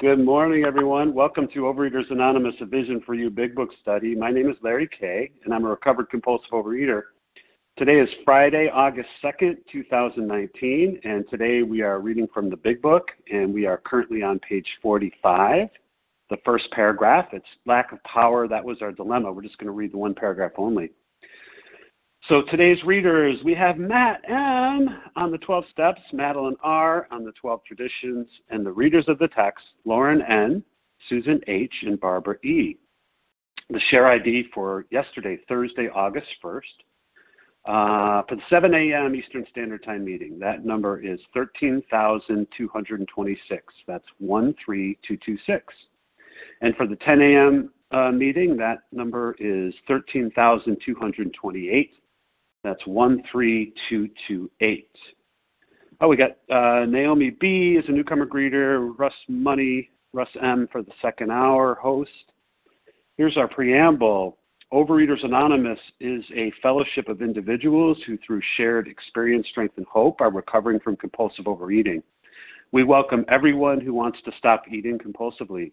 Good morning, everyone. Welcome to Overeaters Anonymous, a Vision for You Big Book study. My name is Larry Kay, and I'm a recovered compulsive overeater. Today is Friday, August 2nd, 2019, and today we are reading from the Big Book, and we are currently on page 45, the first paragraph. It's lack of power. That was our dilemma. We're just going to read the one paragraph only. So today's readers, we have Matt M on the 12 steps, Madeline R on the 12 traditions, and the readers of the text, Lauren N, Susan H, and Barbara E. The share ID for yesterday, Thursday, August 1st, uh, for the 7 a.m. Eastern Standard Time meeting. That number is 13,226. That's 13226. And for the 10 a.m. Uh, meeting, that number is 13,228. That's 13228. Oh, we got uh, Naomi B is a newcomer greeter, Russ Money, Russ M for the second hour host. Here's our preamble. Overeaters Anonymous is a fellowship of individuals who, through shared experience, strength, and hope, are recovering from compulsive overeating. We welcome everyone who wants to stop eating compulsively.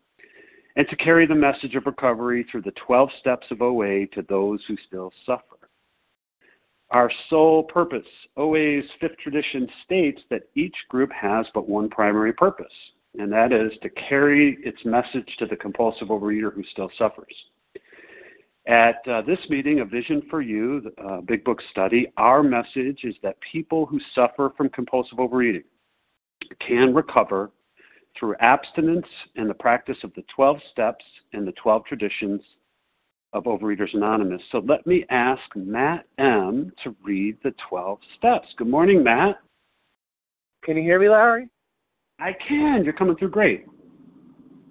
and to carry the message of recovery through the 12 steps of OA to those who still suffer. Our sole purpose, OA's fifth tradition states that each group has but one primary purpose, and that is to carry its message to the compulsive overeater who still suffers. At uh, this meeting, A Vision for You, the uh, Big Book study, our message is that people who suffer from compulsive overeating can recover through abstinence and the practice of the 12 steps and the 12 traditions of Overeaters Anonymous. So let me ask Matt M. to read the 12 steps. Good morning, Matt. Can you hear me, Larry? I can. You're coming through great.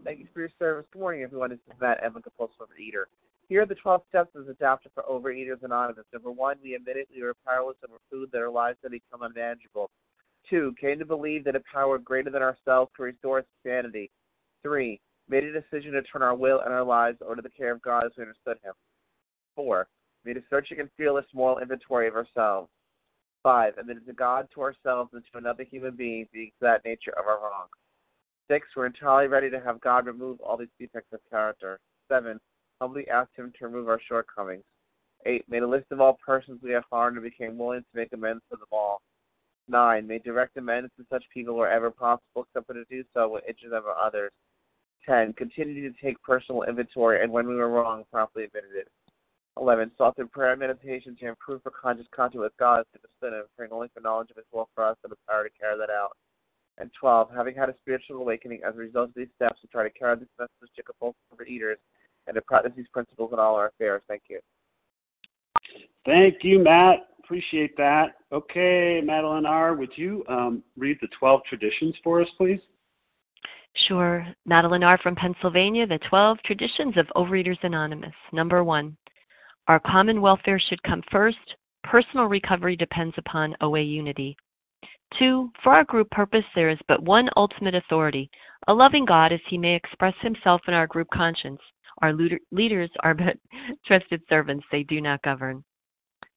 Thank you for your service. Good morning, everyone. This is Matt M., a compulsive overeater. Here are the 12 steps as adapted for Overeaters Anonymous. Number one, we admitted we were powerless over food that our lives had become unmanageable. Two, came to believe that a power greater than ourselves could restore us to sanity. Three, made a decision to turn our will and our lives over to the care of God as we understood Him. Four, made a searching and fearless moral inventory of ourselves. Five, admitted to God, to ourselves, and to another human being the exact nature of our wrong. Six, we're entirely ready to have God remove all these defects of character. Seven, humbly asked Him to remove our shortcomings. Eight, made a list of all persons we have harmed and became willing to make amends for them all. 9. may direct amends to such people wherever possible, except for to do so when injured them others. 10. continue to take personal inventory, and when we were wrong, promptly admitted it. 11. Sought through prayer and meditation to improve our conscious contact with God to the sin of praying only for knowledge of His will for us and the power to carry that out. And 12. Having had a spiritual awakening as a result of these steps, we try to carry this message to compulsive eaters and to practice these principles in all our affairs. Thank you. Thank you, Matt. Appreciate that. Okay, Madeline R., would you um, read the 12 traditions for us, please? Sure. Madeline R. from Pennsylvania, the 12 traditions of Overeaters Anonymous. Number one, our common welfare should come first. Personal recovery depends upon OA unity. Two, for our group purpose, there is but one ultimate authority, a loving God as he may express himself in our group conscience. Our leaders are but trusted servants, they do not govern.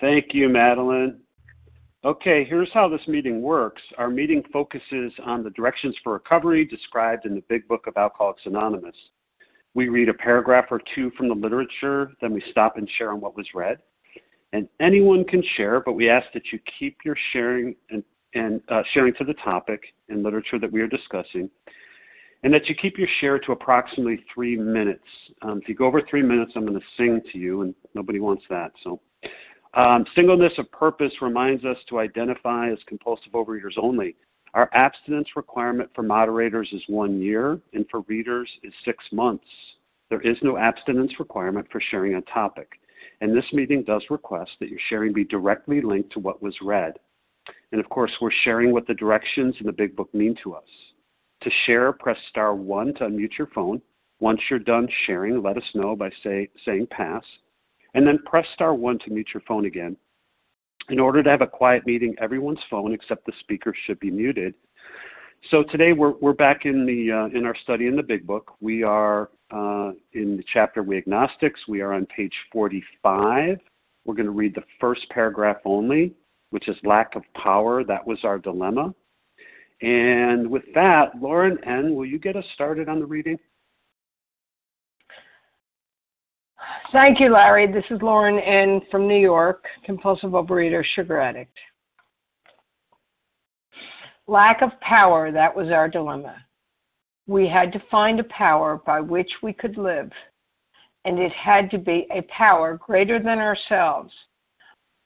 Thank you, Madeline. Okay, here's how this meeting works. Our meeting focuses on the directions for recovery described in the Big Book of Alcoholics Anonymous. We read a paragraph or two from the literature, then we stop and share on what was read. And anyone can share, but we ask that you keep your sharing and, and uh, sharing to the topic and literature that we are discussing, and that you keep your share to approximately three minutes. Um, if you go over three minutes, I'm going to sing to you, and nobody wants that. So um, singleness of purpose reminds us to identify as compulsive overeaters only. Our abstinence requirement for moderators is one year, and for readers is six months. There is no abstinence requirement for sharing a topic, and this meeting does request that your sharing be directly linked to what was read. And of course, we're sharing what the directions in the Big Book mean to us. To share, press star one to unmute your phone. Once you're done sharing, let us know by say, saying pass and then press star one to mute your phone again. In order to have a quiet meeting, everyone's phone except the speaker should be muted. So today we're, we're back in the uh, in our study in the Big Book. We are uh, in the chapter We Agnostics. We are on page 45. We're going to read the first paragraph only, which is lack of power. That was our dilemma. And with that, Lauren N., will you get us started on the reading? Thank you, Larry. This is Lauren N. from New York, compulsive overeater, sugar addict. Lack of power, that was our dilemma. We had to find a power by which we could live, and it had to be a power greater than ourselves,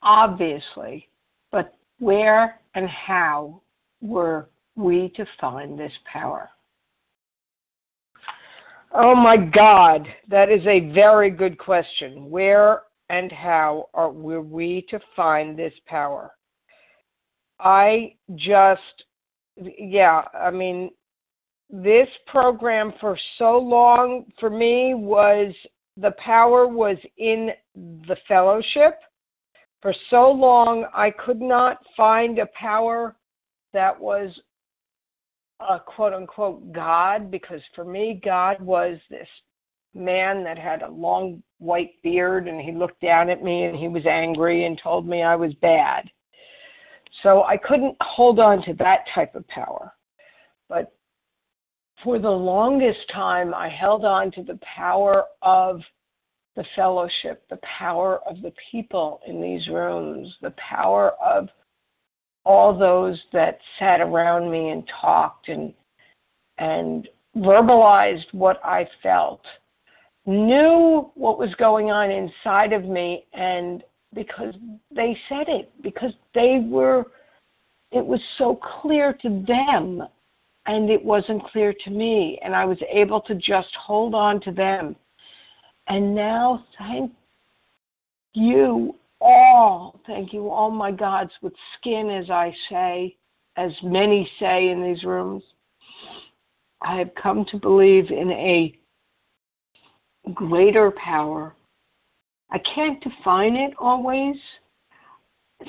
obviously, but where and how were we to find this power? Oh my God, that is a very good question. Where and how are were we to find this power? I just, yeah, I mean, this program for so long for me was the power was in the fellowship. For so long, I could not find a power that was a quote unquote God because for me, God was this man that had a long white beard and he looked down at me and he was angry and told me I was bad. So I couldn't hold on to that type of power. But for the longest time, I held on to the power of the fellowship, the power of the people in these rooms, the power of all those that sat around me and talked and and verbalized what I felt, knew what was going on inside of me and because they said it, because they were it was so clear to them and it wasn't clear to me and I was able to just hold on to them. And now thank you all, thank you, all my gods with skin, as I say, as many say in these rooms. I have come to believe in a greater power. I can't define it always.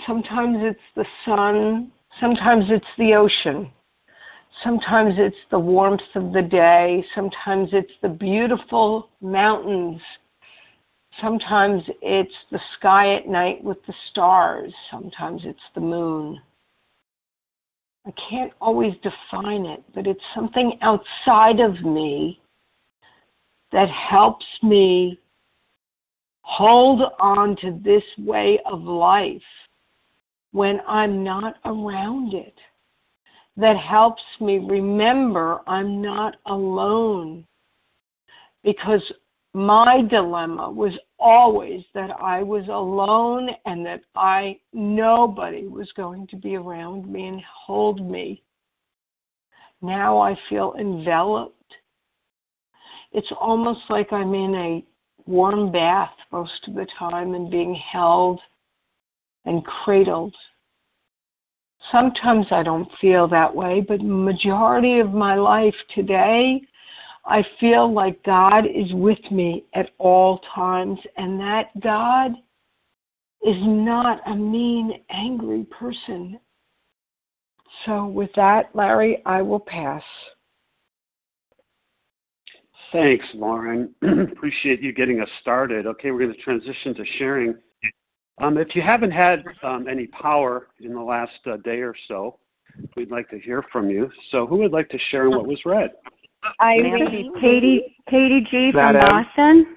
Sometimes it's the sun, sometimes it's the ocean, sometimes it's the warmth of the day, sometimes it's the beautiful mountains Sometimes it's the sky at night with the stars. Sometimes it's the moon. I can't always define it, but it's something outside of me that helps me hold on to this way of life when I'm not around it. That helps me remember I'm not alone. Because my dilemma was always that I was alone and that I nobody was going to be around me and hold me. Now I feel enveloped. It's almost like I'm in a warm bath most of the time and being held and cradled. Sometimes I don't feel that way, but majority of my life today, I feel like God is with me at all times, and that God is not a mean, angry person. So, with that, Larry, I will pass. Thanks, Lauren. Appreciate you getting us started. Okay, we're going to transition to sharing. Um, if you haven't had um, any power in the last uh, day or so, we'd like to hear from you. So, who would like to share what was read? Irene, Katie, Katie G from Boston.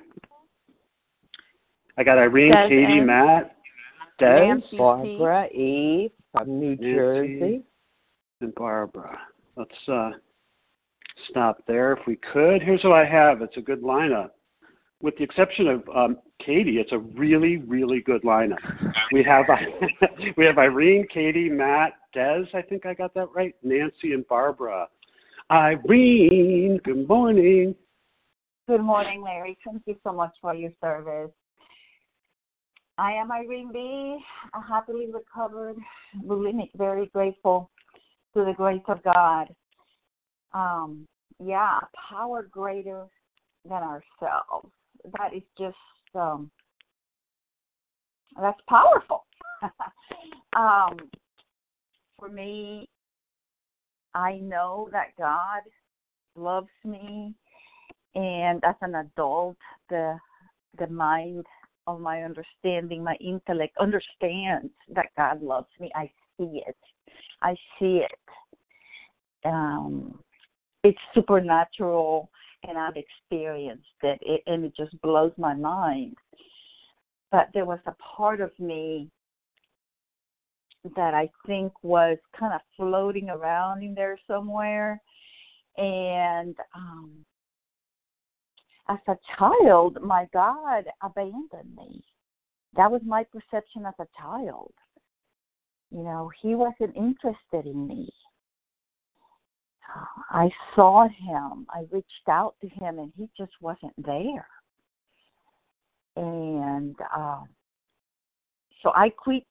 I got Irene, Des Katie, M. Matt, Des, Nancy Barbara E. from New Nancy. Jersey. and Barbara. Let's uh, stop there if we could. Here's what I have. It's a good lineup. With the exception of um, Katie, it's a really, really good lineup. We have we have Irene, Katie, Matt, Des. I think I got that right. Nancy and Barbara. Irene, good morning. Good morning, Larry. Thank you so much for your service. I am Irene B. A happily recovered bulimic, very grateful to the grace of God. Um, yeah, power greater than ourselves. That is just um, that's powerful. um, for me, I know that God loves me, and as an adult, the the mind of my understanding, my intellect understands that God loves me. I see it. I see it. Um, it's supernatural, and I've experienced it, it, and it just blows my mind. But there was a part of me that I think was kind of floating around in there somewhere, and um, as a child, my God abandoned me. That was my perception as a child. You know, he wasn't interested in me. I sought him. I reached out to him, and he just wasn't there. And um, so I quit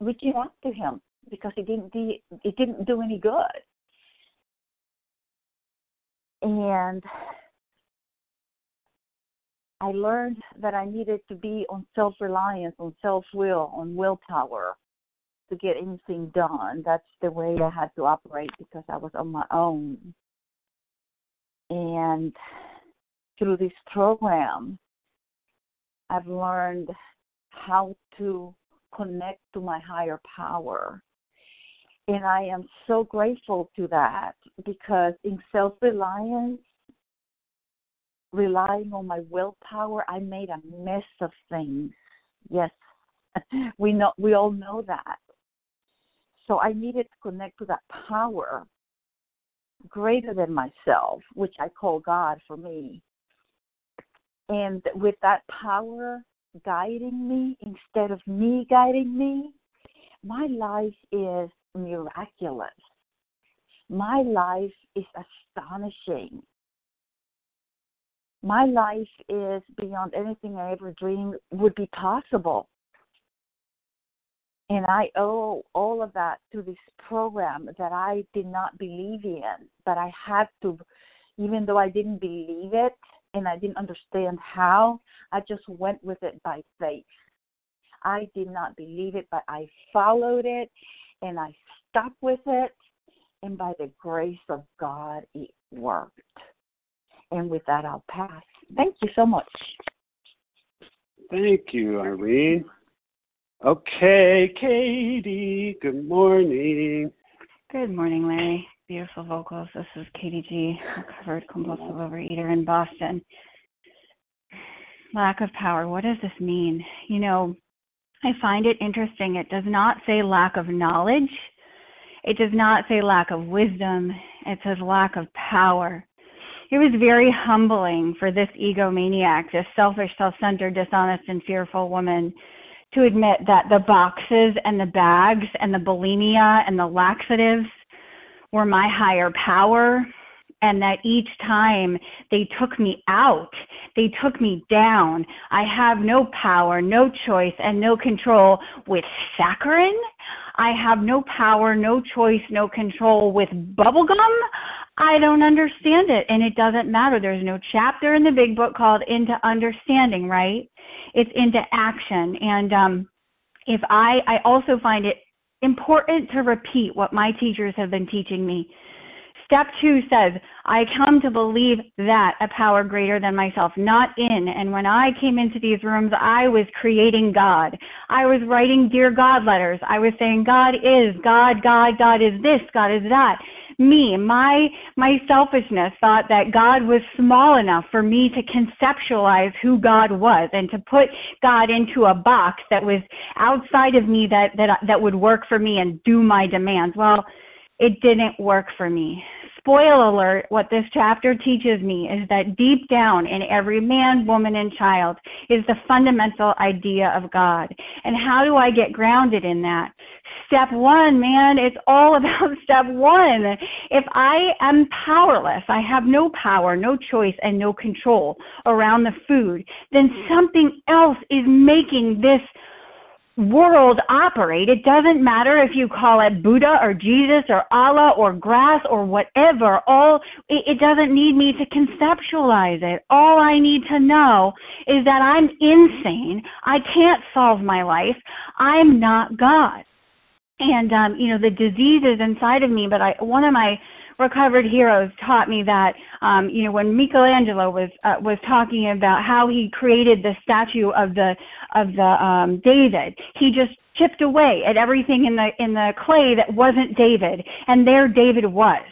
reaching out to him because it didn't do, it didn't do any good. And I learned that I needed to be on self reliance, on self will, on willpower to get anything done. That's the way I had to operate because I was on my own. And through this program, I've learned how to connect to my higher power. And I am so grateful to that because in self reliance, relying on my willpower, I made a mess of things. Yes, we know we all know that. So I needed to connect to that power greater than myself, which I call God for me. And with that power guiding me instead of me guiding me, my life is miraculous. My life is astonishing my life is beyond anything I ever dreamed would be possible. And I owe all of that to this program that I did not believe in, but I had to, even though I didn't believe it and I didn't understand how, I just went with it by faith. I did not believe it, but I followed it and I stuck with it. And by the grace of God, it worked. And with that, I'll pass. Thank you so much. Thank you, Irene. Okay, Katie, good morning. Good morning, Larry. Beautiful vocals. This is Katie G, recovered compulsive overeater in Boston. Lack of power. What does this mean? You know, I find it interesting. It does not say lack of knowledge. It does not say lack of wisdom. It says lack of power it was very humbling for this egomaniac, this selfish, self-centered, dishonest, and fearful woman to admit that the boxes and the bags and the bulimia and the laxatives were my higher power and that each time they took me out, They took me down. I have no power, no choice, and no control with saccharin. I have no power, no choice, no control with bubblegum. I don't understand it, and it doesn't matter. There's no chapter in the big book called Into Understanding, right? It's into action. And um, if I, I also find it important to repeat what my teachers have been teaching me. Step two says, I come to believe that a power greater than myself, not in. And when I came into these rooms, I was creating God. I was writing Dear God letters. I was saying, God is, God, God, God is this, God is that me, my my selfishness thought that God was small enough for me to conceptualize who God was and to put God into a box that was outside of me that that that would work for me and do my demands. Well, it didn't work for me. Spoil alert, what this chapter teaches me is that deep down in every man, woman, and child is the fundamental idea of God. And how do I get grounded in that? Step one, man. It's all about step one. If I am powerless, I have no power, no choice, and no control around the food, then mm. something else is making this world operate. It doesn't matter if you call it Buddha or Jesus or Allah or grass or whatever. All it, it doesn't need me to conceptualize it. All I need to know is that I'm insane. I can't solve my life. I'm not God and um, you know the disease is inside of me. But I, one of my recovered heroes taught me that um, you know when Michelangelo was uh, was talking about how he created the statue of the of the um, David, he just chipped away at everything in the in the clay that wasn't David, and there David was.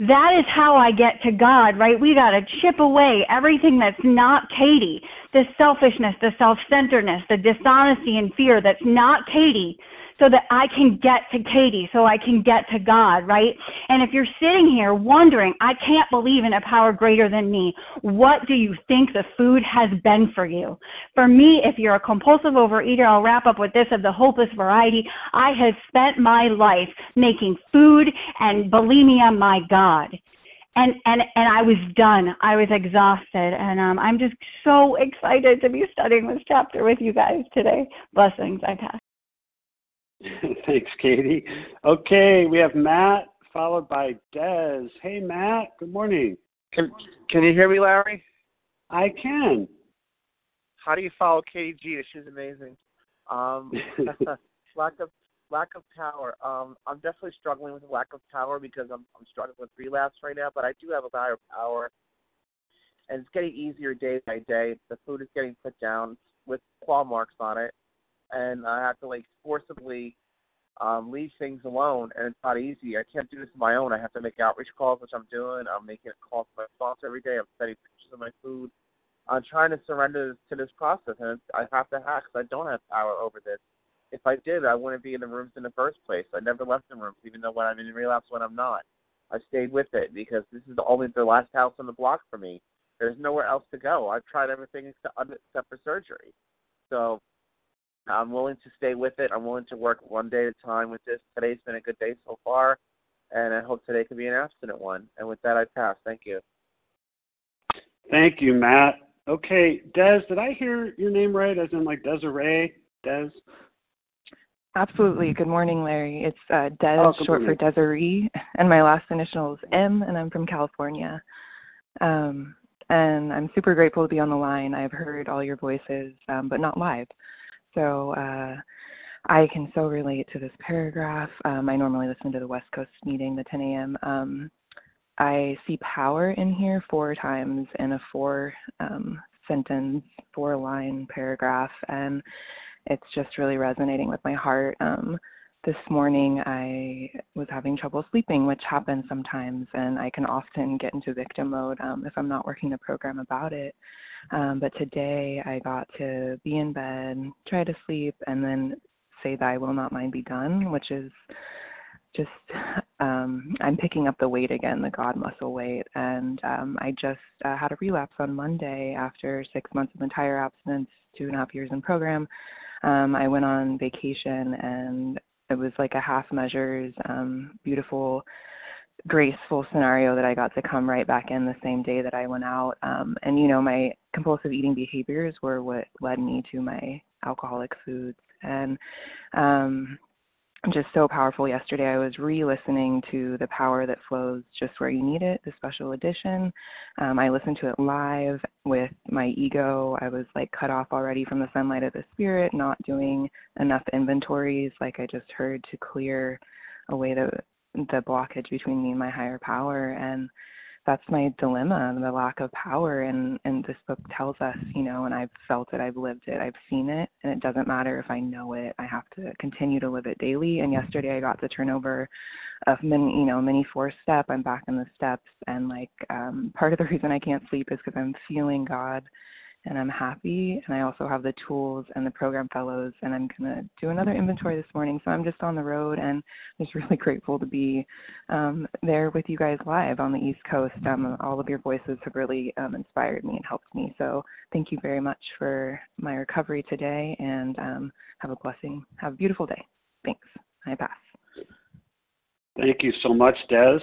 That is how I get to God, right? We got to chip away everything that's not Katie, the selfishness, the self centeredness, the dishonesty and fear that's not Katie, so that I can get to Katie, so I can get to God, right? And if you're sitting here wondering, I can't believe in a power greater than me, what do you think the food has been for you? For me, if you're a compulsive overeater, I'll wrap up with this of the hopeless variety. I have spent my life making food and bulimia my God and and and I was done. I was exhausted, and um, I'm just so excited to be studying this chapter with you guys today. Blessings. I pass. Thanks, Katie. Okay, we have Matt followed by Des. Hey, Matt. Good morning. Can Can you hear me, Larry? I can. How do you follow Katie G? She's amazing. Um, lack of lack of power. Um, I'm definitely struggling with lack of power because I'm I'm struggling with relapse right now. But I do have a higher power, and it's getting easier day by day. The food is getting put down with claw marks on it and I have to like forcibly um, leave things alone, and it's not easy. I can't do this on my own. I have to make outreach calls, which I'm doing. I'm making a call to my sponsor every day. I'm sending pictures of my food. I'm trying to surrender to this process, and I have to hack because I don't have power over this. If I did, I wouldn't be in the rooms in the first place. I never left the rooms, even though when I'm in relapse, when I'm not. I stayed with it because this is the only the last house on the block for me. There's nowhere else to go. I've tried everything except, except for surgery. So I'm willing to stay with it. I'm willing to work one day at a time with this. Today's been a good day so far, and I hope today can be an abstinent one. And with that, I pass. Thank you. Thank you, Matt. Okay, Des, did I hear your name right? As in like Desiree? Des? Absolutely. Good morning, Larry. It's uh, Des, oh, short morning. for Desiree, and my last initial is M, and I'm from California. Um, and I'm super grateful to be on the line. I've heard all your voices, um, but not live. So uh, I can so relate to this paragraph. Um, I normally listen to the West Coast meeting, the 10 a.m. Um, I see power in here four times in a four um, sentence, four line paragraph, and it's just really resonating with my heart. Um, this morning I was having trouble sleeping, which happens sometimes, and I can often get into victim mode um, if I'm not working the program about it. Um, but today I got to be in bed, try to sleep, and then say, Thy will not mine be done, which is just, um, I'm picking up the weight again, the God muscle weight. And um, I just uh, had a relapse on Monday after six months of entire abstinence, two and a half years in program. Um, I went on vacation and it was like a half measures, um, beautiful graceful scenario that I got to come right back in the same day that I went out. Um, and you know, my compulsive eating behaviors were what led me to my alcoholic foods. And um, just so powerful yesterday. I was re listening to The Power That Flows Just Where You Need It, the special edition. Um, I listened to it live with my ego. I was like cut off already from the sunlight of the spirit, not doing enough inventories, like I just heard, to clear away the the blockage between me and my higher power and that's my dilemma the lack of power and and this book tells us you know and i've felt it i've lived it i've seen it and it doesn't matter if i know it i have to continue to live it daily and yesterday i got the turnover of mini you know mini four step i'm back in the steps and like um part of the reason i can't sleep is because i'm feeling god and I'm happy. And I also have the tools and the program fellows, and I'm going to do another inventory this morning. So I'm just on the road and just really grateful to be um, there with you guys live on the East Coast. Um, all of your voices have really um, inspired me and helped me. So thank you very much for my recovery today, and um, have a blessing. Have a beautiful day. Thanks. I pass. Thank you so much, Des.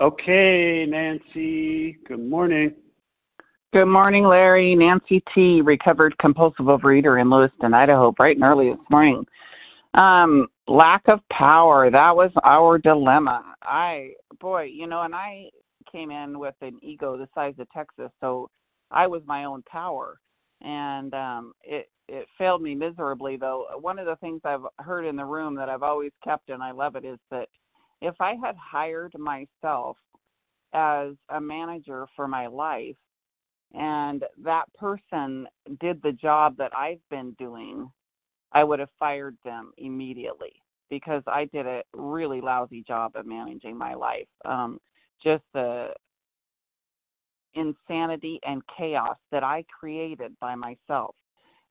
Okay, Nancy, good morning. Good morning, Larry. Nancy T., recovered compulsive overeater in Lewiston, Idaho, bright and early this morning. Um, lack of power. That was our dilemma. I, boy, you know, and I came in with an ego the size of Texas, so I was my own power. And um, it it failed me miserably, though. One of the things I've heard in the room that I've always kept, and I love it, is that if I had hired myself as a manager for my life, and that person did the job that I've been doing, I would have fired them immediately because I did a really lousy job of managing my life. Um, just the insanity and chaos that I created by myself.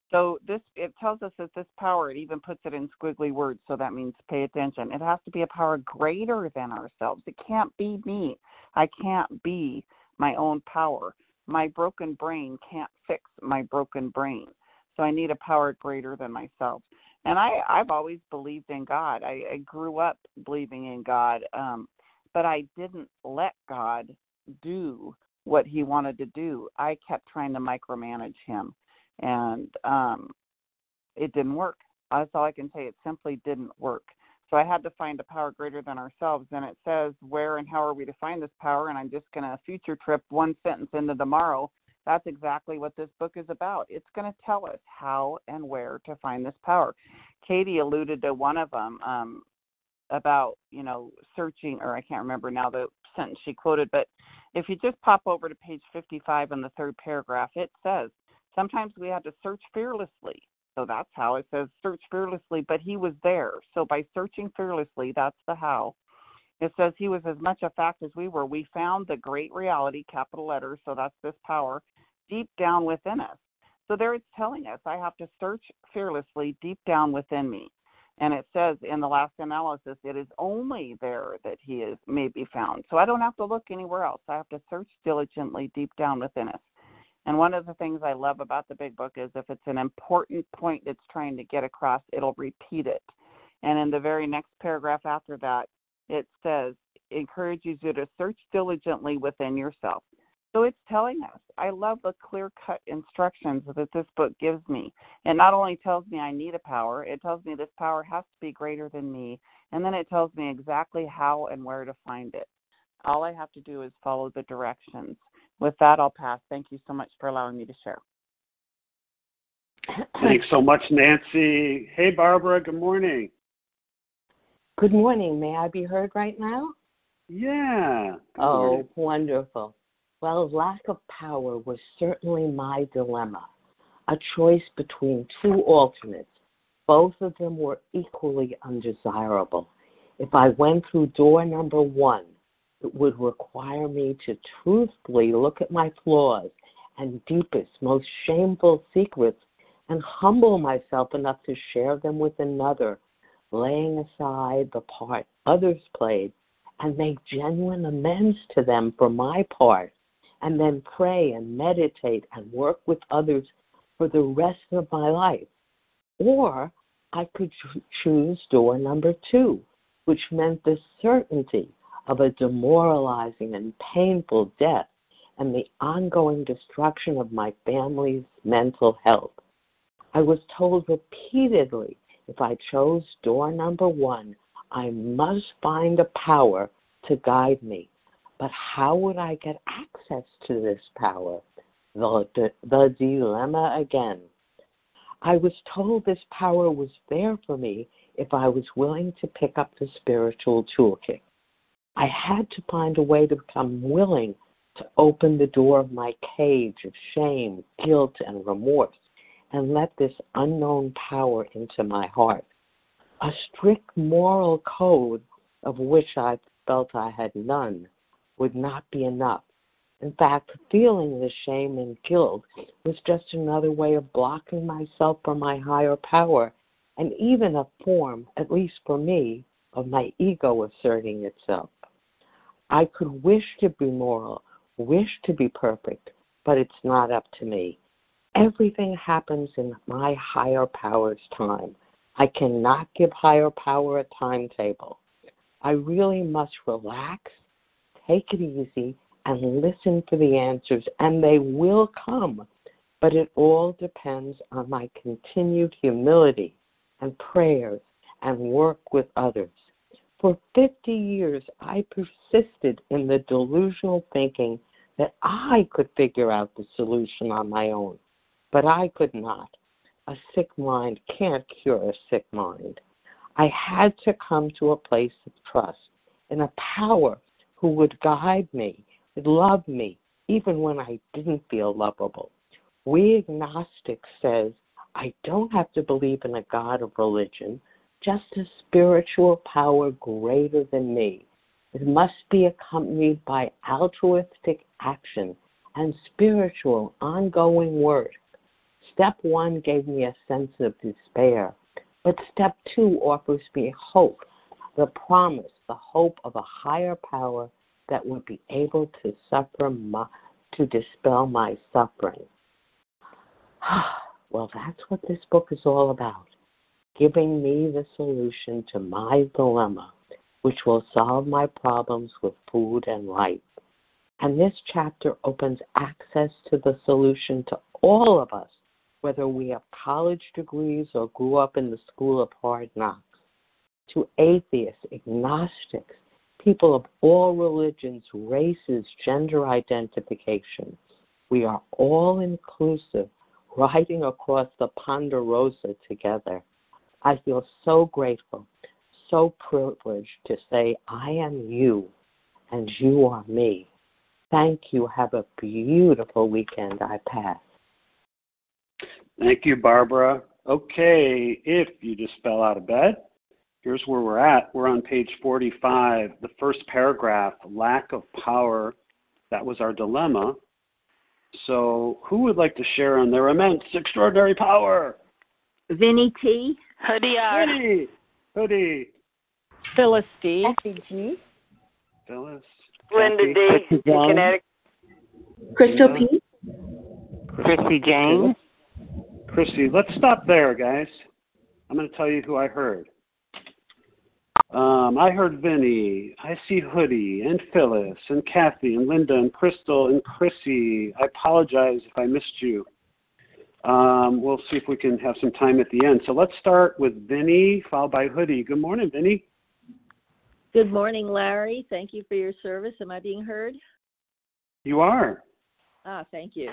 So this it tells us that this power, it even puts it in squiggly words, so that means pay attention. It has to be a power greater than ourselves. It can't be me. I can't be my own power my broken brain can't fix my broken brain. So I need a power greater than myself. And I, I've always believed in God. I, I grew up believing in God, um, but I didn't let God do what He wanted to do. I kept trying to micromanage Him, and um, it didn't work. That's all I can say. It simply didn't work. So I had to find a power greater than ourselves. And it says, where and how are we to find this power? And I'm just going to future trip one sentence into tomorrow. That's exactly what this book is about. It's going to tell us how and where to find this power. Katie alluded to one of them um, about, you know, searching, or I can't remember now the sentence she quoted, but if you just pop over to page 55 in the third paragraph, it says, sometimes we have to search fearlessly so that's how it says search fearlessly, but he was there. So by searching fearlessly, that's the how. It says he was as much a fact as we were. We found the great reality, capital letters, so that's this power, deep down within us. So there it's telling us I have to search fearlessly deep down within me. And it says in the last analysis, it is only there that he is may be found. So I don't have to look anywhere else. I have to search diligently deep down within us. And one of the things I love about the big book is if it's an important point it's trying to get across, it'll repeat it. And in the very next paragraph after that, it says, encourages you to search diligently within yourself. So it's telling us. I love the clear cut instructions that this book gives me. It not only tells me I need a power, it tells me this power has to be greater than me. And then it tells me exactly how and where to find it. All I have to do is follow the directions. With that, I'll pass. Thank you so much for allowing me to share. Thanks so much, Nancy. Hey, Barbara, good morning. Good morning. May I be heard right now? Yeah. Good oh, morning. wonderful. Well, lack of power was certainly my dilemma. A choice between two alternates. Both of them were equally undesirable. If I went through door number one, it would require me to truthfully look at my flaws and deepest, most shameful secrets and humble myself enough to share them with another, laying aside the part others played and make genuine amends to them for my part, and then pray and meditate and work with others for the rest of my life. Or I could choose door number two, which meant the certainty of a demoralizing and painful death and the ongoing destruction of my family's mental health. I was told repeatedly if I chose door number one, I must find a power to guide me. But how would I get access to this power? The, the, the dilemma again. I was told this power was there for me if I was willing to pick up the spiritual toolkit. I had to find a way to become willing to open the door of my cage of shame, guilt, and remorse and let this unknown power into my heart. A strict moral code of which I felt I had none would not be enough. In fact, feeling the shame and guilt was just another way of blocking myself from my higher power and even a form, at least for me, of my ego asserting itself. I could wish to be moral, wish to be perfect, but it's not up to me. Everything happens in my higher power's time. I cannot give higher power a timetable. I really must relax, take it easy, and listen for the answers, and they will come. But it all depends on my continued humility and prayers and work with others. For 50 years, I persisted in the delusional thinking that I could figure out the solution on my own, but I could not. A sick mind can't cure a sick mind. I had to come to a place of trust in a power who would guide me, love me, even when I didn't feel lovable. We agnostics says I don't have to believe in a God of religion just a spiritual power greater than me. It must be accompanied by altruistic action and spiritual ongoing work. Step one gave me a sense of despair, but step two offers me hope, the promise, the hope of a higher power that would be able to suffer my, to dispel my suffering. well, that's what this book is all about giving me the solution to my dilemma, which will solve my problems with food and light. And this chapter opens access to the solution to all of us, whether we have college degrees or grew up in the school of hard knocks, to atheists, agnostics, people of all religions, races, gender identification. We are all inclusive, riding across the Ponderosa together. I feel so grateful, so privileged to say, I am you and you are me. Thank you. Have a beautiful weekend. I pass. Thank you, Barbara. Okay, if you just fell out of bed, here's where we're at. We're on page 45, the first paragraph lack of power. That was our dilemma. So, who would like to share on their immense, extraordinary power? Vinny T. Hoodie R. Hoodie. Hoodie. Phyllis D. G. Phyllis. Linda Kathy. D. in Connecticut. Crystal Linda. P. Chrissy Jane. Christy, let's stop there, guys. I'm going to tell you who I heard. Um, I heard Vinny. I see Hoodie and Phyllis and Kathy and Linda and Crystal and Chrissy. I apologize if I missed you. Um, we'll see if we can have some time at the end. So let's start with Vinny, followed by Hoodie. Good morning, Vinny. Good morning, Larry. Thank you for your service. Am I being heard? You are. Ah, thank you.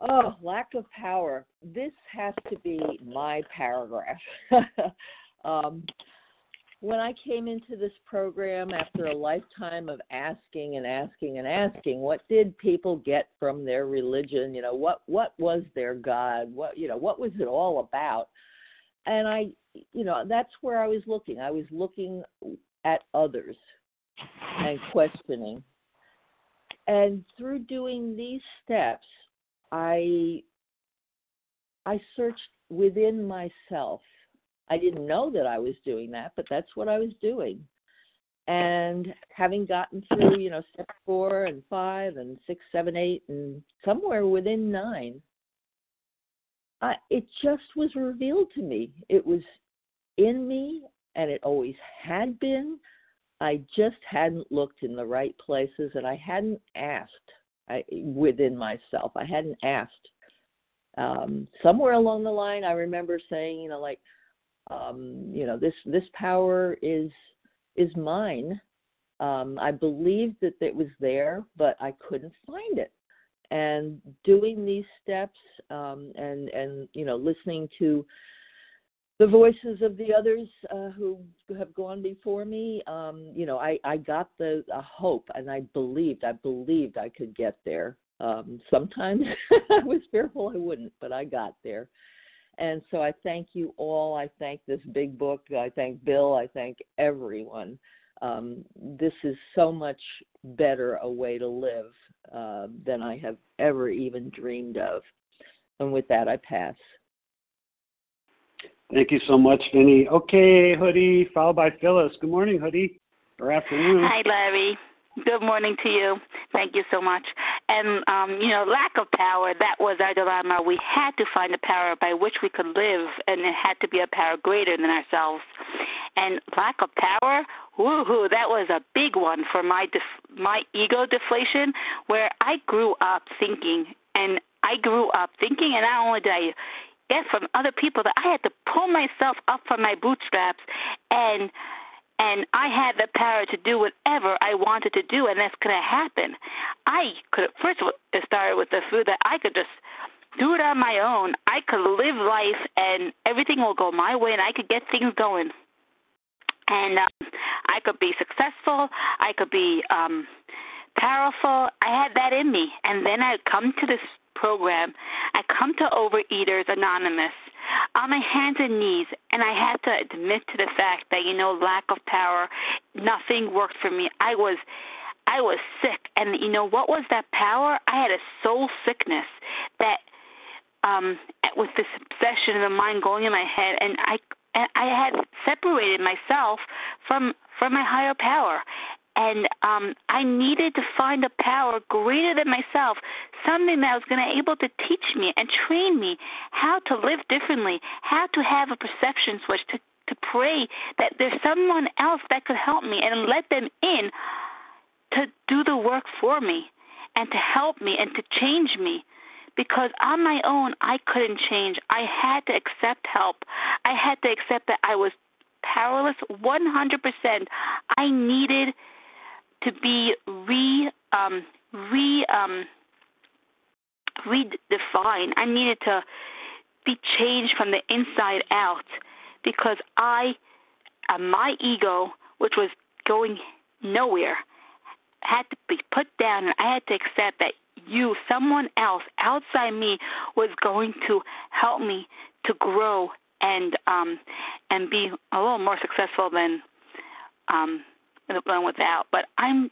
Oh, lack of power. This has to be my paragraph. um, when I came into this program after a lifetime of asking and asking and asking, what did people get from their religion? You know, what what was their God? What you know, what was it all about? And I, you know, that's where I was looking. I was looking at others and questioning. And through doing these steps, I I searched within myself I didn't know that I was doing that, but that's what I was doing. And having gotten through, you know, step four and five and six, seven, eight, and somewhere within nine, I, it just was revealed to me. It was in me, and it always had been. I just hadn't looked in the right places, and I hadn't asked I, within myself. I hadn't asked. Um, somewhere along the line, I remember saying, you know, like, um, you know, this this power is is mine. Um, I believed that it was there, but I couldn't find it. And doing these steps um, and and you know listening to the voices of the others uh, who have gone before me, um, you know, I, I got the a hope and I believed, I believed I could get there. Um, sometimes I was fearful I wouldn't, but I got there. And so I thank you all. I thank this big book. I thank Bill. I thank everyone. Um, this is so much better a way to live uh, than I have ever even dreamed of. And with that, I pass. Thank you so much, Vinny. Okay, Hoodie, followed by Phyllis. Good morning, Hoodie, or afternoon. Hi, Larry. Good morning to you. Thank you so much. And um, you know, lack of power, that was our dilemma. We had to find a power by which we could live and it had to be a power greater than ourselves. And lack of power, woohoo, that was a big one for my def- my ego deflation where I grew up thinking and I grew up thinking and not only did I get from other people that I had to pull myself up from my bootstraps and and I had the power to do whatever I wanted to do, and that's going to happen. I could first of all it started with the food that I could just do it on my own. I could live life, and everything will go my way, and I could get things going. And um, I could be successful. I could be um, powerful. I had that in me, and then I come to this program. I come to Overeaters Anonymous on my hands and knees, and I had to admit to the fact that you know lack of power, nothing worked for me. I was I was sick, and you know what was that power? I had a soul sickness that um with this obsession of the mind going in my head, and I and I had separated myself from from my higher power, and um I needed to find a power greater than myself, something that was going to able to teach me and train me how to live differently, how to have a perception switch to to pray that there's someone else that could help me and let them in to do the work for me and to help me and to change me because on my own I couldn't change. I had to accept help. I had to accept that I was powerless 100%. I needed to be re um re um redefined. I needed to be changed from the inside out because I uh, my ego, which was going nowhere, had to be put down and I had to accept that you, someone else outside me was going to help me to grow and um and be a little more successful than um than without. But I'm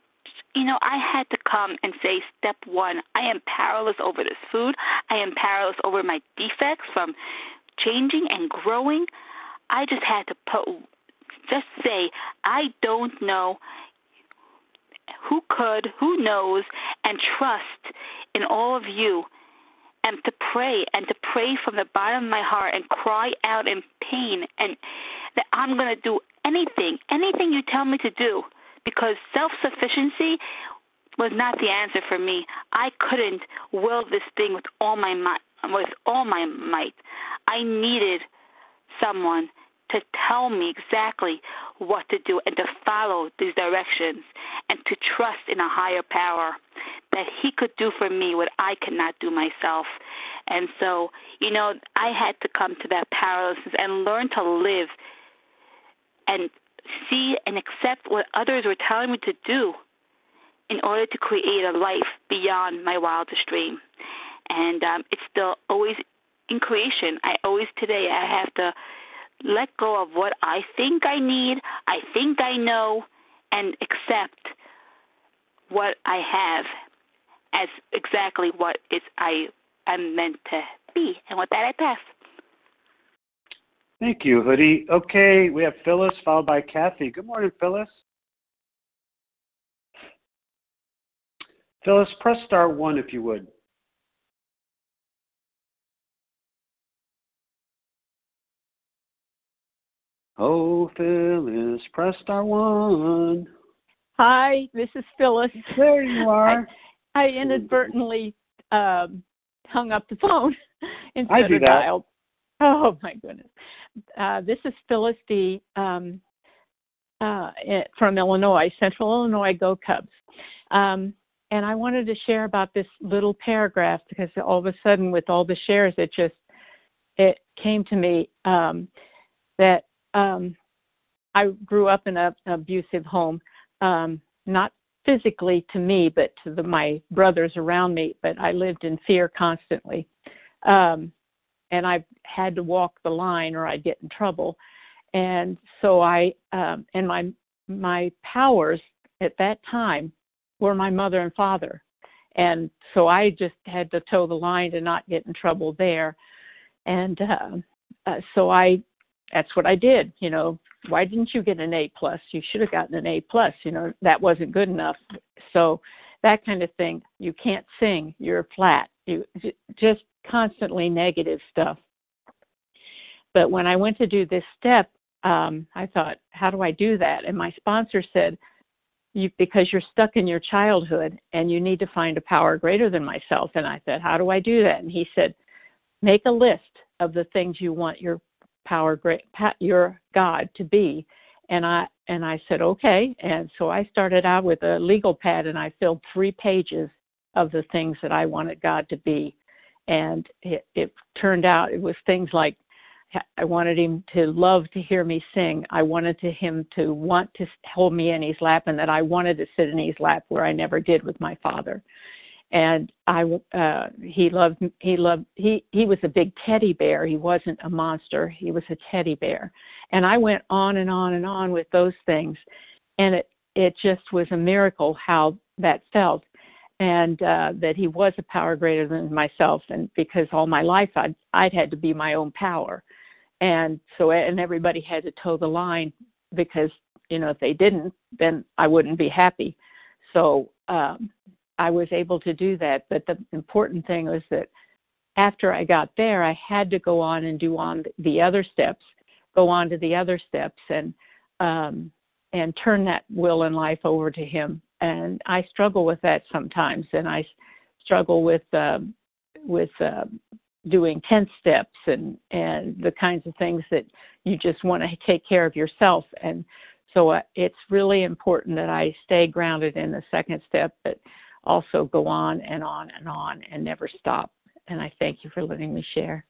you know, I had to come and say, step one, I am powerless over this food. I am powerless over my defects from changing and growing. I just had to put, just say, I don't know who could, who knows, and trust in all of you. And to pray and to pray from the bottom of my heart and cry out in pain and that I'm going to do anything, anything you tell me to do because self sufficiency was not the answer for me. I couldn't will this thing with all my might. With all my might, I needed someone to tell me exactly what to do and to follow these directions and to trust in a higher power that he could do for me what I could not do myself. And so, you know, I had to come to that powerlessness and learn to live and see and accept what others were telling me to do in order to create a life beyond my wildest dream. And um, it's still always in creation. I always today I have to let go of what I think I need, I think I know, and accept what I have as exactly what is I am meant to be. And with that, I pass. Thank you, Hoodie. Okay, we have Phyllis followed by Kathy. Good morning, Phyllis. Phyllis, press star one if you would. Oh, Phyllis, press star one. Hi, this is Phyllis. There you are. I inadvertently um, hung up the phone instead I do of that. dialed. Oh my goodness. Uh, this is Phyllis D. Um, uh, eh, from Illinois, Central Illinois Go Cubs. Um, and I wanted to share about this little paragraph because all of a sudden, with all the shares, it just it came to me um, that um, I grew up in a, an abusive home, um, not physically to me, but to the, my brothers around me. But I lived in fear constantly, um, and I had to walk the line or I'd get in trouble. And so I um, and my my powers at that time were my mother and father, and so I just had to toe the line to not get in trouble there. And uh, uh, so I that's what I did. You know, why didn't you get an A plus? You should have gotten an A plus. You know, that wasn't good enough. So that kind of thing. You can't sing. You're flat. You just constantly negative stuff. But when I went to do this step, um, I thought, how do I do that? And my sponsor said, you, because you're stuck in your childhood and you need to find a power greater than myself. And I said, how do I do that? And he said, make a list of the things you want your power great your god to be and i and i said okay and so i started out with a legal pad and i filled three pages of the things that i wanted god to be and it, it turned out it was things like i wanted him to love to hear me sing. I wanted to him to want to hold me in his lap and that i wanted to sit in his lap where i never did with my father. And I uh he loved he loved he he was a big teddy bear. He wasn't a monster. He was a teddy bear. And I went on and on and on with those things. And it it just was a miracle how that felt and uh that he was a power greater than myself and because all my life I'd I'd had to be my own power and so and everybody had to toe the line because you know if they didn't then I wouldn't be happy so um I was able to do that. But the important thing was that after I got there, I had to go on and do on the other steps, go on to the other steps, and um, and turn that will and life over to Him. And I struggle with that sometimes, and I struggle with uh, with uh, doing ten steps and and the kinds of things that you just want to take care of yourself. And so uh, it's really important that I stay grounded in the second step, but also go on and on and on and never stop. And I thank you for letting me share.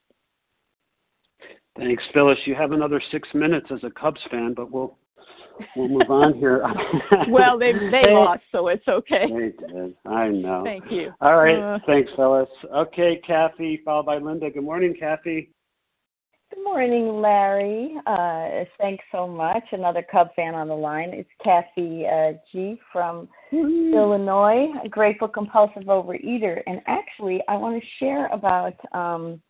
Thanks, Phyllis. You have another six minutes as a Cubs fan, but we'll we'll move on here. well, they they hey. lost, so it's okay. They did. I know. Thank you. All right. Uh, Thanks, Phyllis. Okay, Kathy, followed by Linda. Good morning, Kathy. Good morning, Larry. Uh, thanks so much. Another Cub fan on the line. It's Kathy uh, G from mm-hmm. Illinois, a grateful compulsive overeater. And actually, I want to share about um,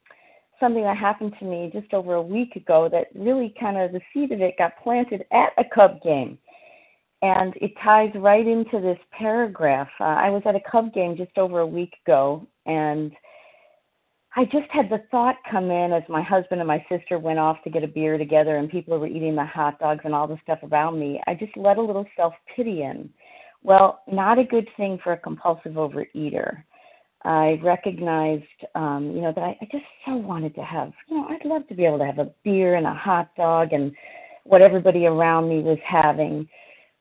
something that happened to me just over a week ago that really kind of the seed of it got planted at a Cub game. And it ties right into this paragraph. Uh, I was at a Cub game just over a week ago, and I just had the thought come in as my husband and my sister went off to get a beer together and people were eating the hot dogs and all the stuff around me. I just let a little self pity in. Well, not a good thing for a compulsive overeater. I recognized, um, you know, that I, I just so wanted to have, you know, I'd love to be able to have a beer and a hot dog and what everybody around me was having.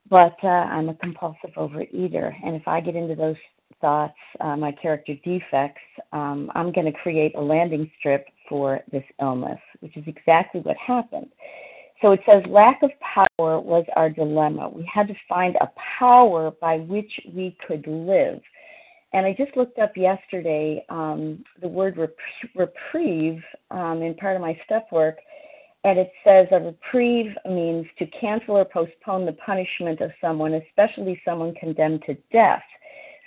But uh, I'm a compulsive overeater, and if I get into those thoughts, uh, my character defects, um, I'm going to create a landing strip for this illness, which is exactly what happened. So it says lack of power was our dilemma. We had to find a power by which we could live. And I just looked up yesterday um, the word rep- reprieve um, in part of my step work, and it says a reprieve means to cancel or postpone the punishment of someone, especially someone condemned to death.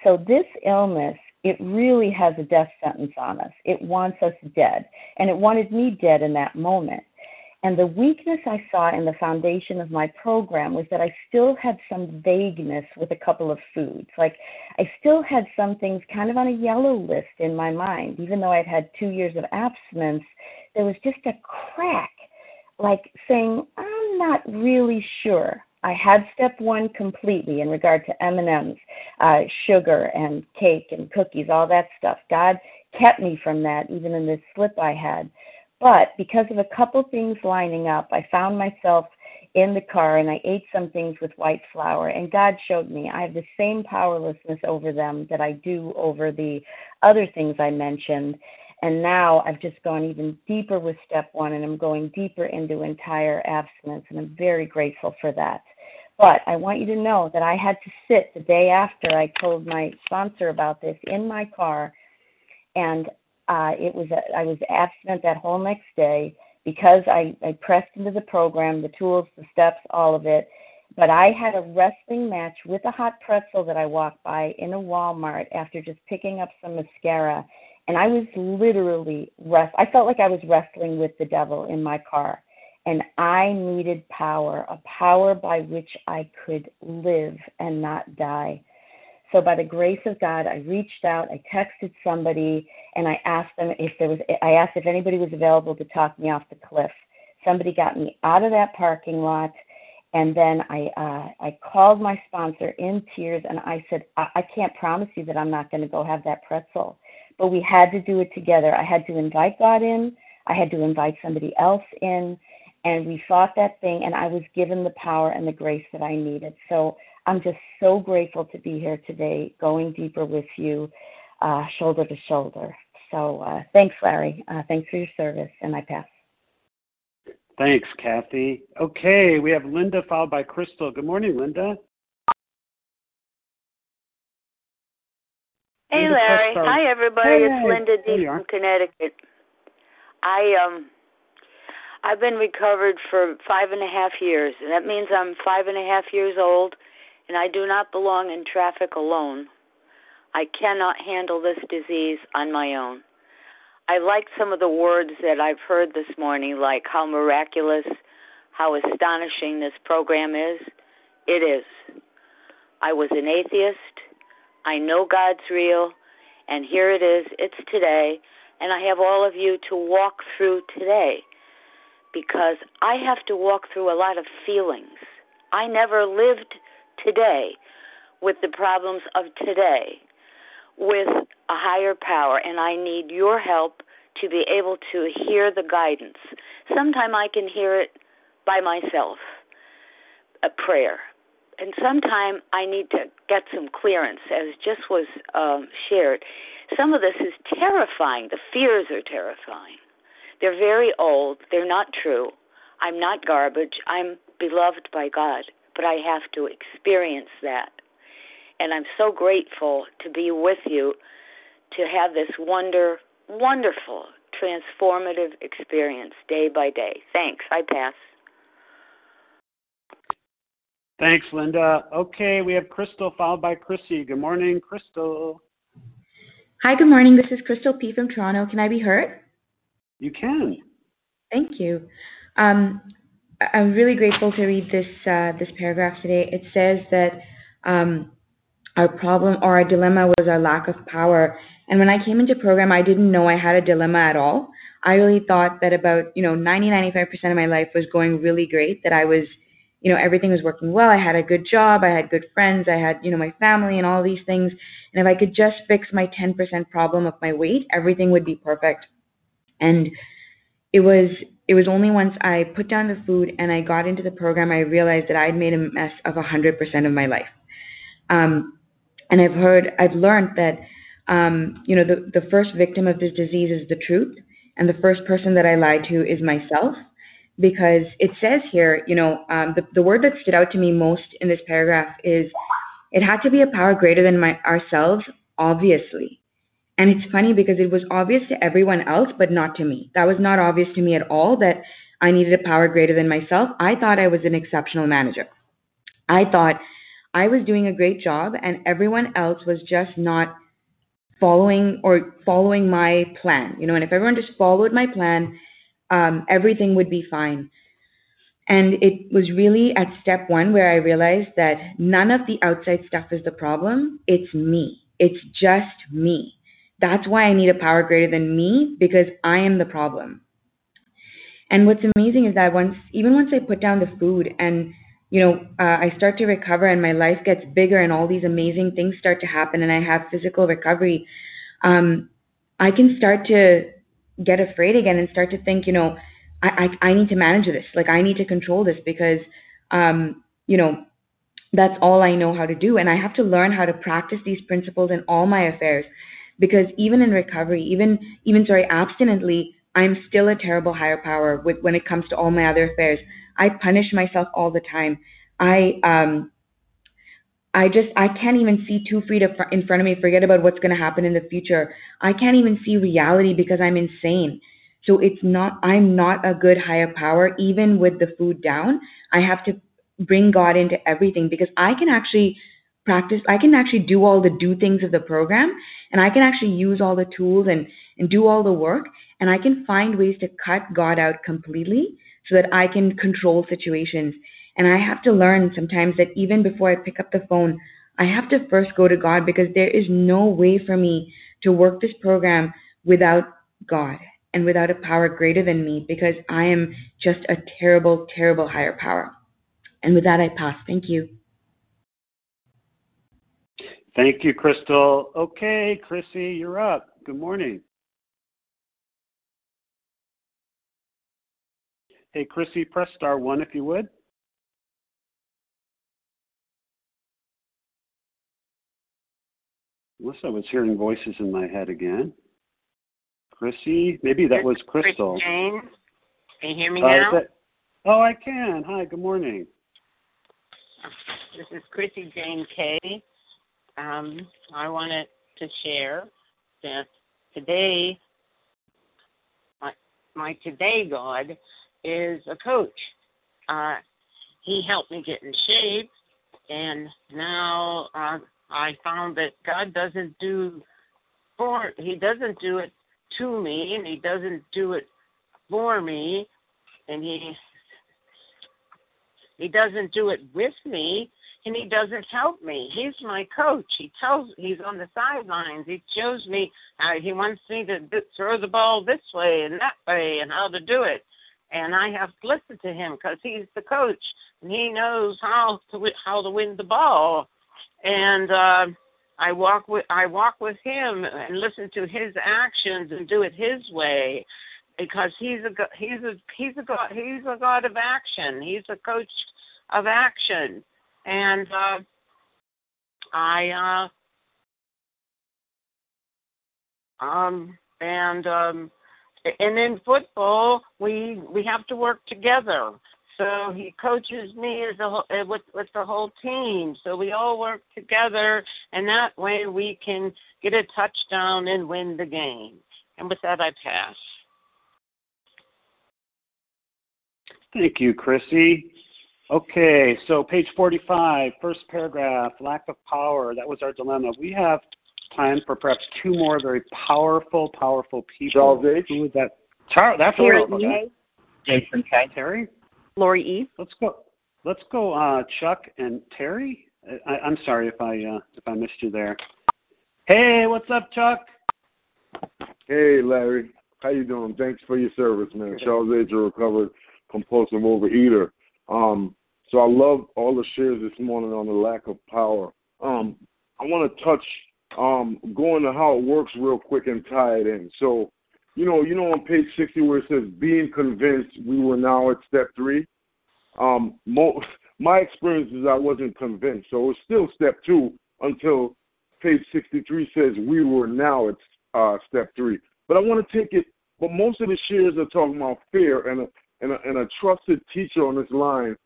So this illness, it really has a death sentence on us. It wants us dead. And it wanted me dead in that moment. And the weakness I saw in the foundation of my program was that I still had some vagueness with a couple of foods. Like I still had some things kind of on a yellow list in my mind. Even though I'd had two years of abstinence, there was just a crack, like saying, I'm not really sure. I had step one completely in regard to M&Ms. uh, sugar and cake and cookies, all that stuff. God kept me from that, even in this slip I had. But because of a couple things lining up, I found myself in the car and I ate some things with white flour. And God showed me I have the same powerlessness over them that I do over the other things I mentioned. And now I've just gone even deeper with step one and I'm going deeper into entire abstinence. And I'm very grateful for that. But I want you to know that I had to sit the day after I told my sponsor about this in my car, and uh, it was a, I was abstinent that whole next day because I, I pressed into the program, the tools, the steps, all of it. But I had a wrestling match with a hot pretzel that I walked by in a Walmart after just picking up some mascara. And I was literally rest I felt like I was wrestling with the devil in my car. And I needed power, a power by which I could live and not die. So by the grace of God, I reached out, I texted somebody, and I asked them if there was. I asked if anybody was available to talk me off the cliff. Somebody got me out of that parking lot, and then I uh, I called my sponsor in tears, and I said, I, I can't promise you that I'm not going to go have that pretzel, but we had to do it together. I had to invite God in. I had to invite somebody else in, and we fought that thing, and I was given the power and the grace that I needed. So I'm just so grateful to be here today, going deeper with you, uh, shoulder to shoulder. So uh, thanks, Larry. Uh, thanks for your service, and I pass. Thanks, Kathy. Okay, we have Linda followed by Crystal. Good morning, Linda. Hey, Linda Larry. Presto. Hi, everybody. Hey, it's Linda there D from Connecticut. I um, I've been recovered for five and a half years, and that means I'm five and a half years old, and I do not belong in traffic alone. I cannot handle this disease on my own. I like some of the words that I've heard this morning, like how miraculous, how astonishing this program is. It is. I was an atheist. I know God's real, and here it is. It's today, and I have all of you to walk through today because I have to walk through a lot of feelings. I never lived today with the problems of today with a higher power, and I need your help to be able to hear the guidance. Sometimes I can hear it by myself, a prayer. And sometimes I need to get some clearance, as just was um, shared. Some of this is terrifying. The fears are terrifying. They're very old. They're not true. I'm not garbage. I'm beloved by God, but I have to experience that. And I'm so grateful to be with you to have this wonder, wonderful, transformative experience day by day. Thanks. I pass. Thanks, Linda. Okay, we have Crystal followed by Chrissy. Good morning, Crystal. Hi, good morning. This is Crystal P. from Toronto. Can I be heard? You can. Thank you. Um, I- I'm really grateful to read this uh, this paragraph today. It says that um, our problem or our dilemma was our lack of power. And when I came into program, I didn't know I had a dilemma at all. I really thought that about you know 90 95% of my life was going really great. That I was you know everything was working well. I had a good job. I had good friends. I had you know my family and all these things. And if I could just fix my 10% problem of my weight, everything would be perfect. And it was it was only once I put down the food and I got into the program I realized that I had made a mess of 100% of my life. Um, and I've heard, I've learned that, um, you know, the, the first victim of this disease is the truth, and the first person that I lie to is myself, because it says here, you know, um, the, the word that stood out to me most in this paragraph is it had to be a power greater than my ourselves, obviously. And it's funny because it was obvious to everyone else, but not to me. That was not obvious to me at all that I needed a power greater than myself. I thought I was an exceptional manager. I thought I was doing a great job and everyone else was just not following or following my plan. You know, and if everyone just followed my plan, um, everything would be fine. And it was really at step one where I realized that none of the outside stuff is the problem. It's me. It's just me. That's why I need a power greater than me because I am the problem. And what's amazing is that once, even once I put down the food and you know, uh, I start to recover and my life gets bigger and all these amazing things start to happen and I have physical recovery, um, I can start to get afraid again and start to think, you know, I, I, I need to manage this. Like I need to control this because, um, you know, that's all I know how to do. And I have to learn how to practice these principles in all my affairs because even in recovery, even, even sorry, abstinently, I'm still a terrible higher power with, when it comes to all my other affairs. I punish myself all the time. I, um, I just I can't even see two feet in front of me. Forget about what's going to happen in the future. I can't even see reality because I'm insane. So it's not I'm not a good higher power even with the food down. I have to bring God into everything because I can actually practice I can actually do all the do things of the program and I can actually use all the tools and and do all the work and I can find ways to cut God out completely so that I can control situations and I have to learn sometimes that even before I pick up the phone, I have to first go to God because there is no way for me to work this program without God and without a power greater than me because I am just a terrible, terrible higher power. And with that, I pass. Thank you. Thank you, Crystal. Okay, Chrissy, you're up. Good morning. Hey, Chrissy, press star one if you would. Unless I was hearing voices in my head again. Chrissy, maybe that was Crystal. Chris Jane, can you hear me uh, now? That, oh, I can. Hi, good morning. This is Chrissy Jane Kay. Um, I wanted to share that today, my, my today God is a coach. Uh, he helped me get in shape, and now uh, I found that God doesn't do for He doesn't do it to me, and He doesn't do it for me, and He He doesn't do it with me, and He doesn't help me. He's my coach. He tells He's on the sidelines. He shows me how He wants me to throw the ball this way and that way, and how to do it. And I have to listen to him because he's the coach, and he knows how to how to win the ball and uh, I walk with I walk with him and listen to his actions and do it his way, because he's a he's a he's a god he's a god of action. He's a coach of action, and uh, I uh, um and um and in football we we have to work together so he coaches me as a uh, with with the whole team. So we all work together, and that way we can get a touchdown and win the game. And with that, I pass. Thank you, Chrissy. Okay, so page 45, first paragraph, lack of power. That was our dilemma. We have time for perhaps two more very powerful, powerful people. Charles H. Who is that? Char- that's Terry a E. Jason K. Terry? Lori E. Let's go. Let's go. Uh, Chuck and Terry. I, I'm sorry if I uh, if I missed you there. Hey, what's up, Chuck? Hey, Larry. How you doing? Thanks for your service, man. Charles H. a recovered compulsive overeater. Um, so I love all the shares this morning on the lack of power. Um, I want to touch um, going to how it works real quick and tie it in. So you know, you know on page 60 where it says being convinced we were now at step three. Um, my experience is I wasn't convinced, so it's still step two until page 63 says we were now at uh, step three. But I want to take it. But most of the shares are talking about fear, and and a, and a trusted teacher on this line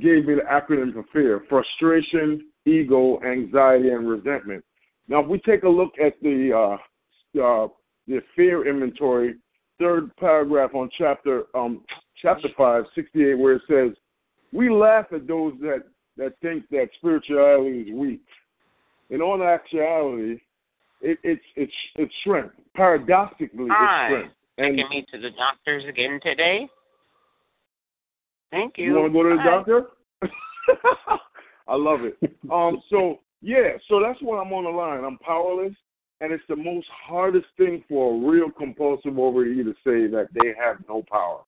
gave me the acronym for fear: frustration, ego, anxiety, and resentment. Now, if we take a look at the uh, uh, the fear inventory, third paragraph on chapter um, chapter 5, 68, where it says, We laugh at those that, that think that spirituality is weak. In all actuality, it, it's it's it's strength. Paradoxically, Hi. it's strength. And Taking me to the doctors again today. Thank you. you want to go to the doctor? I love it. Um, so yeah, so that's what I'm on the line. I'm powerless, and it's the most hardest thing for a real compulsive overeater to say that they have no power.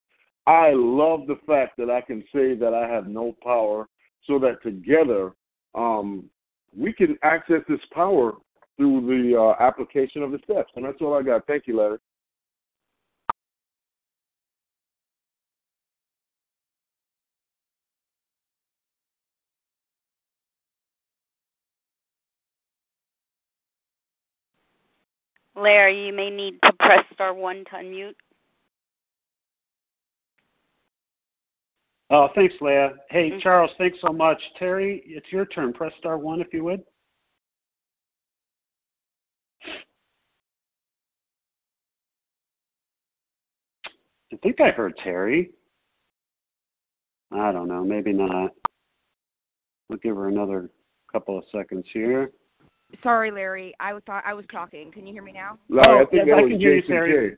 I love the fact that I can say that I have no power so that together um, we can access this power through the uh, application of the steps. And that's all I got. Thank you, Larry. Larry, you may need to press star one to unmute. Oh, thanks, Leah. Hey, Mhm. Charles, thanks so much. Terry, it's your turn. Press star one if you would. I think I heard Terry. I don't know. Maybe not. We'll give her another couple of seconds here. Sorry, Larry. I was thought I was talking. Can you hear me now? Larry, I think Oh, yes, that I was can hear you, Jason Terry.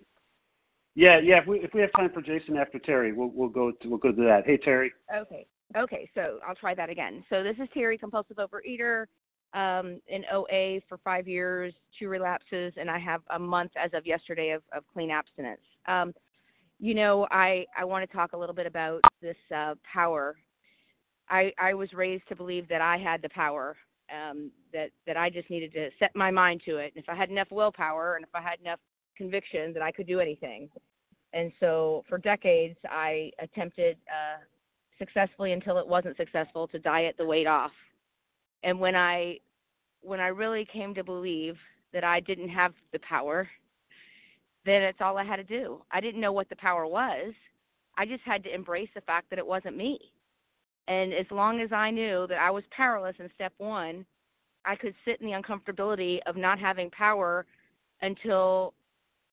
Yeah, yeah. If we if we have time for Jason after Terry, we'll we'll go to, we'll go to that. Hey, Terry. Okay. Okay. So I'll try that again. So this is Terry, compulsive overeater, um, in OA for five years, two relapses, and I have a month as of yesterday of, of clean abstinence. Um, you know, I I want to talk a little bit about this uh, power. I I was raised to believe that I had the power. Um, that that I just needed to set my mind to it. And if I had enough willpower, and if I had enough conviction, that I could do anything. And so for decades, I attempted uh, successfully until it wasn't successful to diet the weight off. And when I when I really came to believe that I didn't have the power, then it's all I had to do. I didn't know what the power was. I just had to embrace the fact that it wasn't me. And as long as I knew that I was powerless in step 1, I could sit in the uncomfortability of not having power until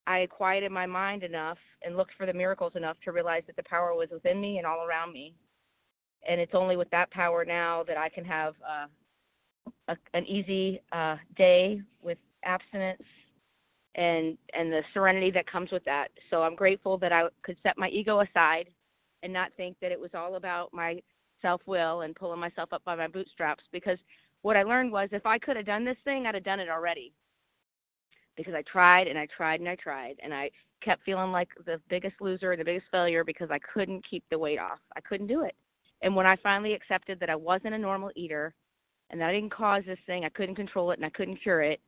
I quieted my mind enough and looked for the miracles enough to realize that the power was within me and all around me. And it's only with that power now that I can have uh, a, an easy uh, day with abstinence and and the serenity that comes with that. So I'm grateful that I could set my ego aside and not think that it was all about my self will and pulling myself up by my bootstraps because what I learned was if I could have done this thing, I'd have done it already because I tried and I tried and I tried and I kept feeling like the biggest loser and the biggest failure because I couldn't keep the weight off. I couldn't do it. And when I finally accepted that I wasn't a normal eater and that I didn't cause this thing, I couldn't control it and I couldn't cure it,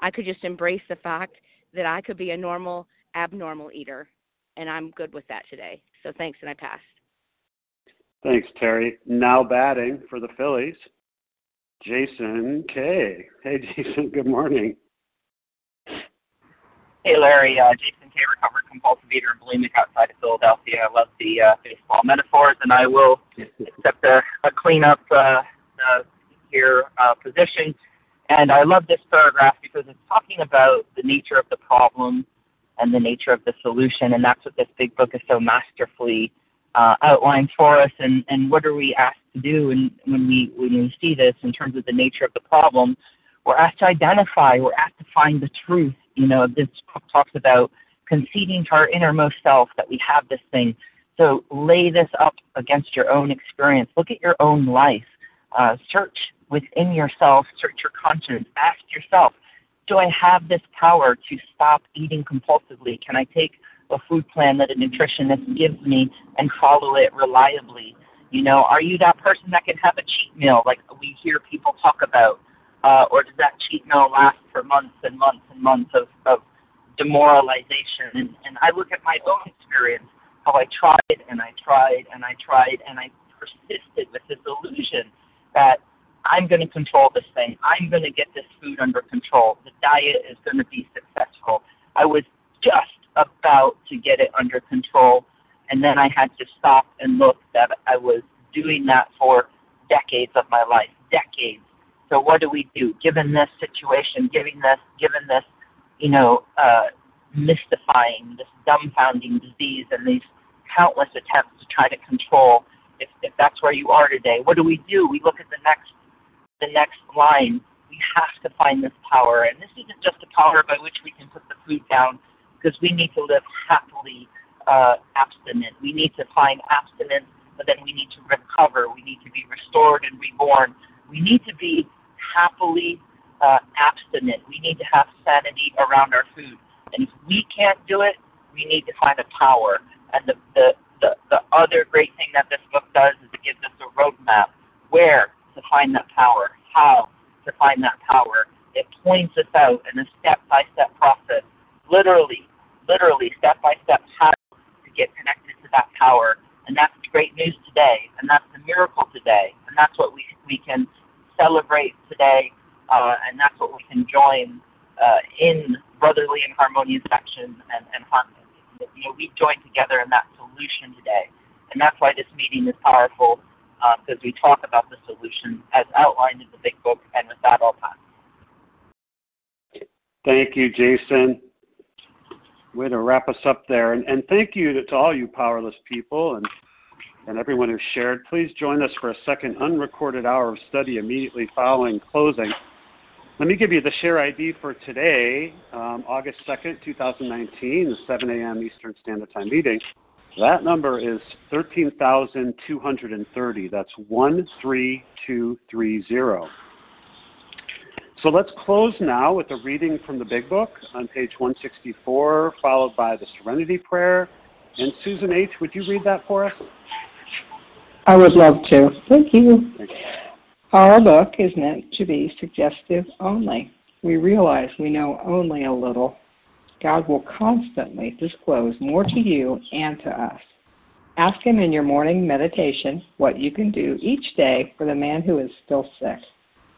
I could just embrace the fact that I could be a normal, abnormal eater. And I'm good with that today. So thanks and I passed. Thanks, Terry. Now batting for the Phillies, Jason K. Hey, Jason. Good morning. Hey, Larry. Uh, Jason K. Recovered compulsive eater and bulimic outside of Philadelphia. I love the uh, baseball metaphors, and I will accept a, a cleanup uh, uh, here uh, position. And I love this paragraph because it's talking about the nature of the problem and the nature of the solution, and that's what this big book is so masterfully uh, outlines for us. And, and what are we asked to do? And when we when we see this in terms of the nature of the problem, we're asked to identify. We're asked to find the truth. You know, this book talks about conceding to our innermost self that we have this thing. So lay this up against your own experience. Look at your own life. Uh, search within yourself. Search your conscience. Ask yourself, do I have this power to stop eating compulsively? Can I take a food plan that a nutritionist gives me and follow it reliably? You know, are you that person that can have a cheat meal like we hear people talk about? Uh, or does that cheat meal last for months and months and months of, of demoralization? And, and I look at my own experience, how I tried and I tried and I tried and I persisted with this illusion that I'm going to control this thing. I'm going to get this food under control. The diet is going to be successful. I was just about to get it under control, and then I had to stop and look that I was doing that for decades of my life, decades. So what do we do? Given this situation, given this, given this, you know, uh, mystifying, this dumbfounding disease, and these countless attempts to try to control. If, if that's where you are today, what do we do? We look at the next the next line, we have to find this power. And this isn't just a power by which we can put the food down, because we need to live happily uh, abstinent. We need to find abstinence, but then we need to recover. We need to be restored and reborn. We need to be happily uh, abstinent. We need to have sanity around our food. And if we can't do it, we need to find a power. And the, the, the, the other great thing that this book does is it gives us a roadmap where to find that power, how to find that power. It points us out in a step by step process, literally, literally step by step how to get connected to that power. And that's great news today, and that's the miracle today, and that's what we we can celebrate today, uh, and that's what we can join uh, in brotherly and harmonious action and, and harmony. You know, we join together in that solution today, and that's why this meeting is powerful because uh, we talk about the solution as outlined in the big book. And with that, I'll pass. Thank you, Jason. Way to wrap us up there. And, and thank you to, to all you powerless people and, and everyone who shared. Please join us for a second unrecorded hour of study immediately following closing. Let me give you the share ID for today, um, August 2nd, 2019, the 7 a.m. Eastern Standard Time meeting. That number is 13,230. That's 13230. So let's close now with a reading from the Big Book on page 164, followed by the Serenity Prayer. And Susan H., would you read that for us? I would love to. Thank you. Thank you. Our book is meant to be suggestive only. We realize we know only a little God will constantly disclose more to you and to us. Ask Him in your morning meditation what you can do each day for the man who is still sick.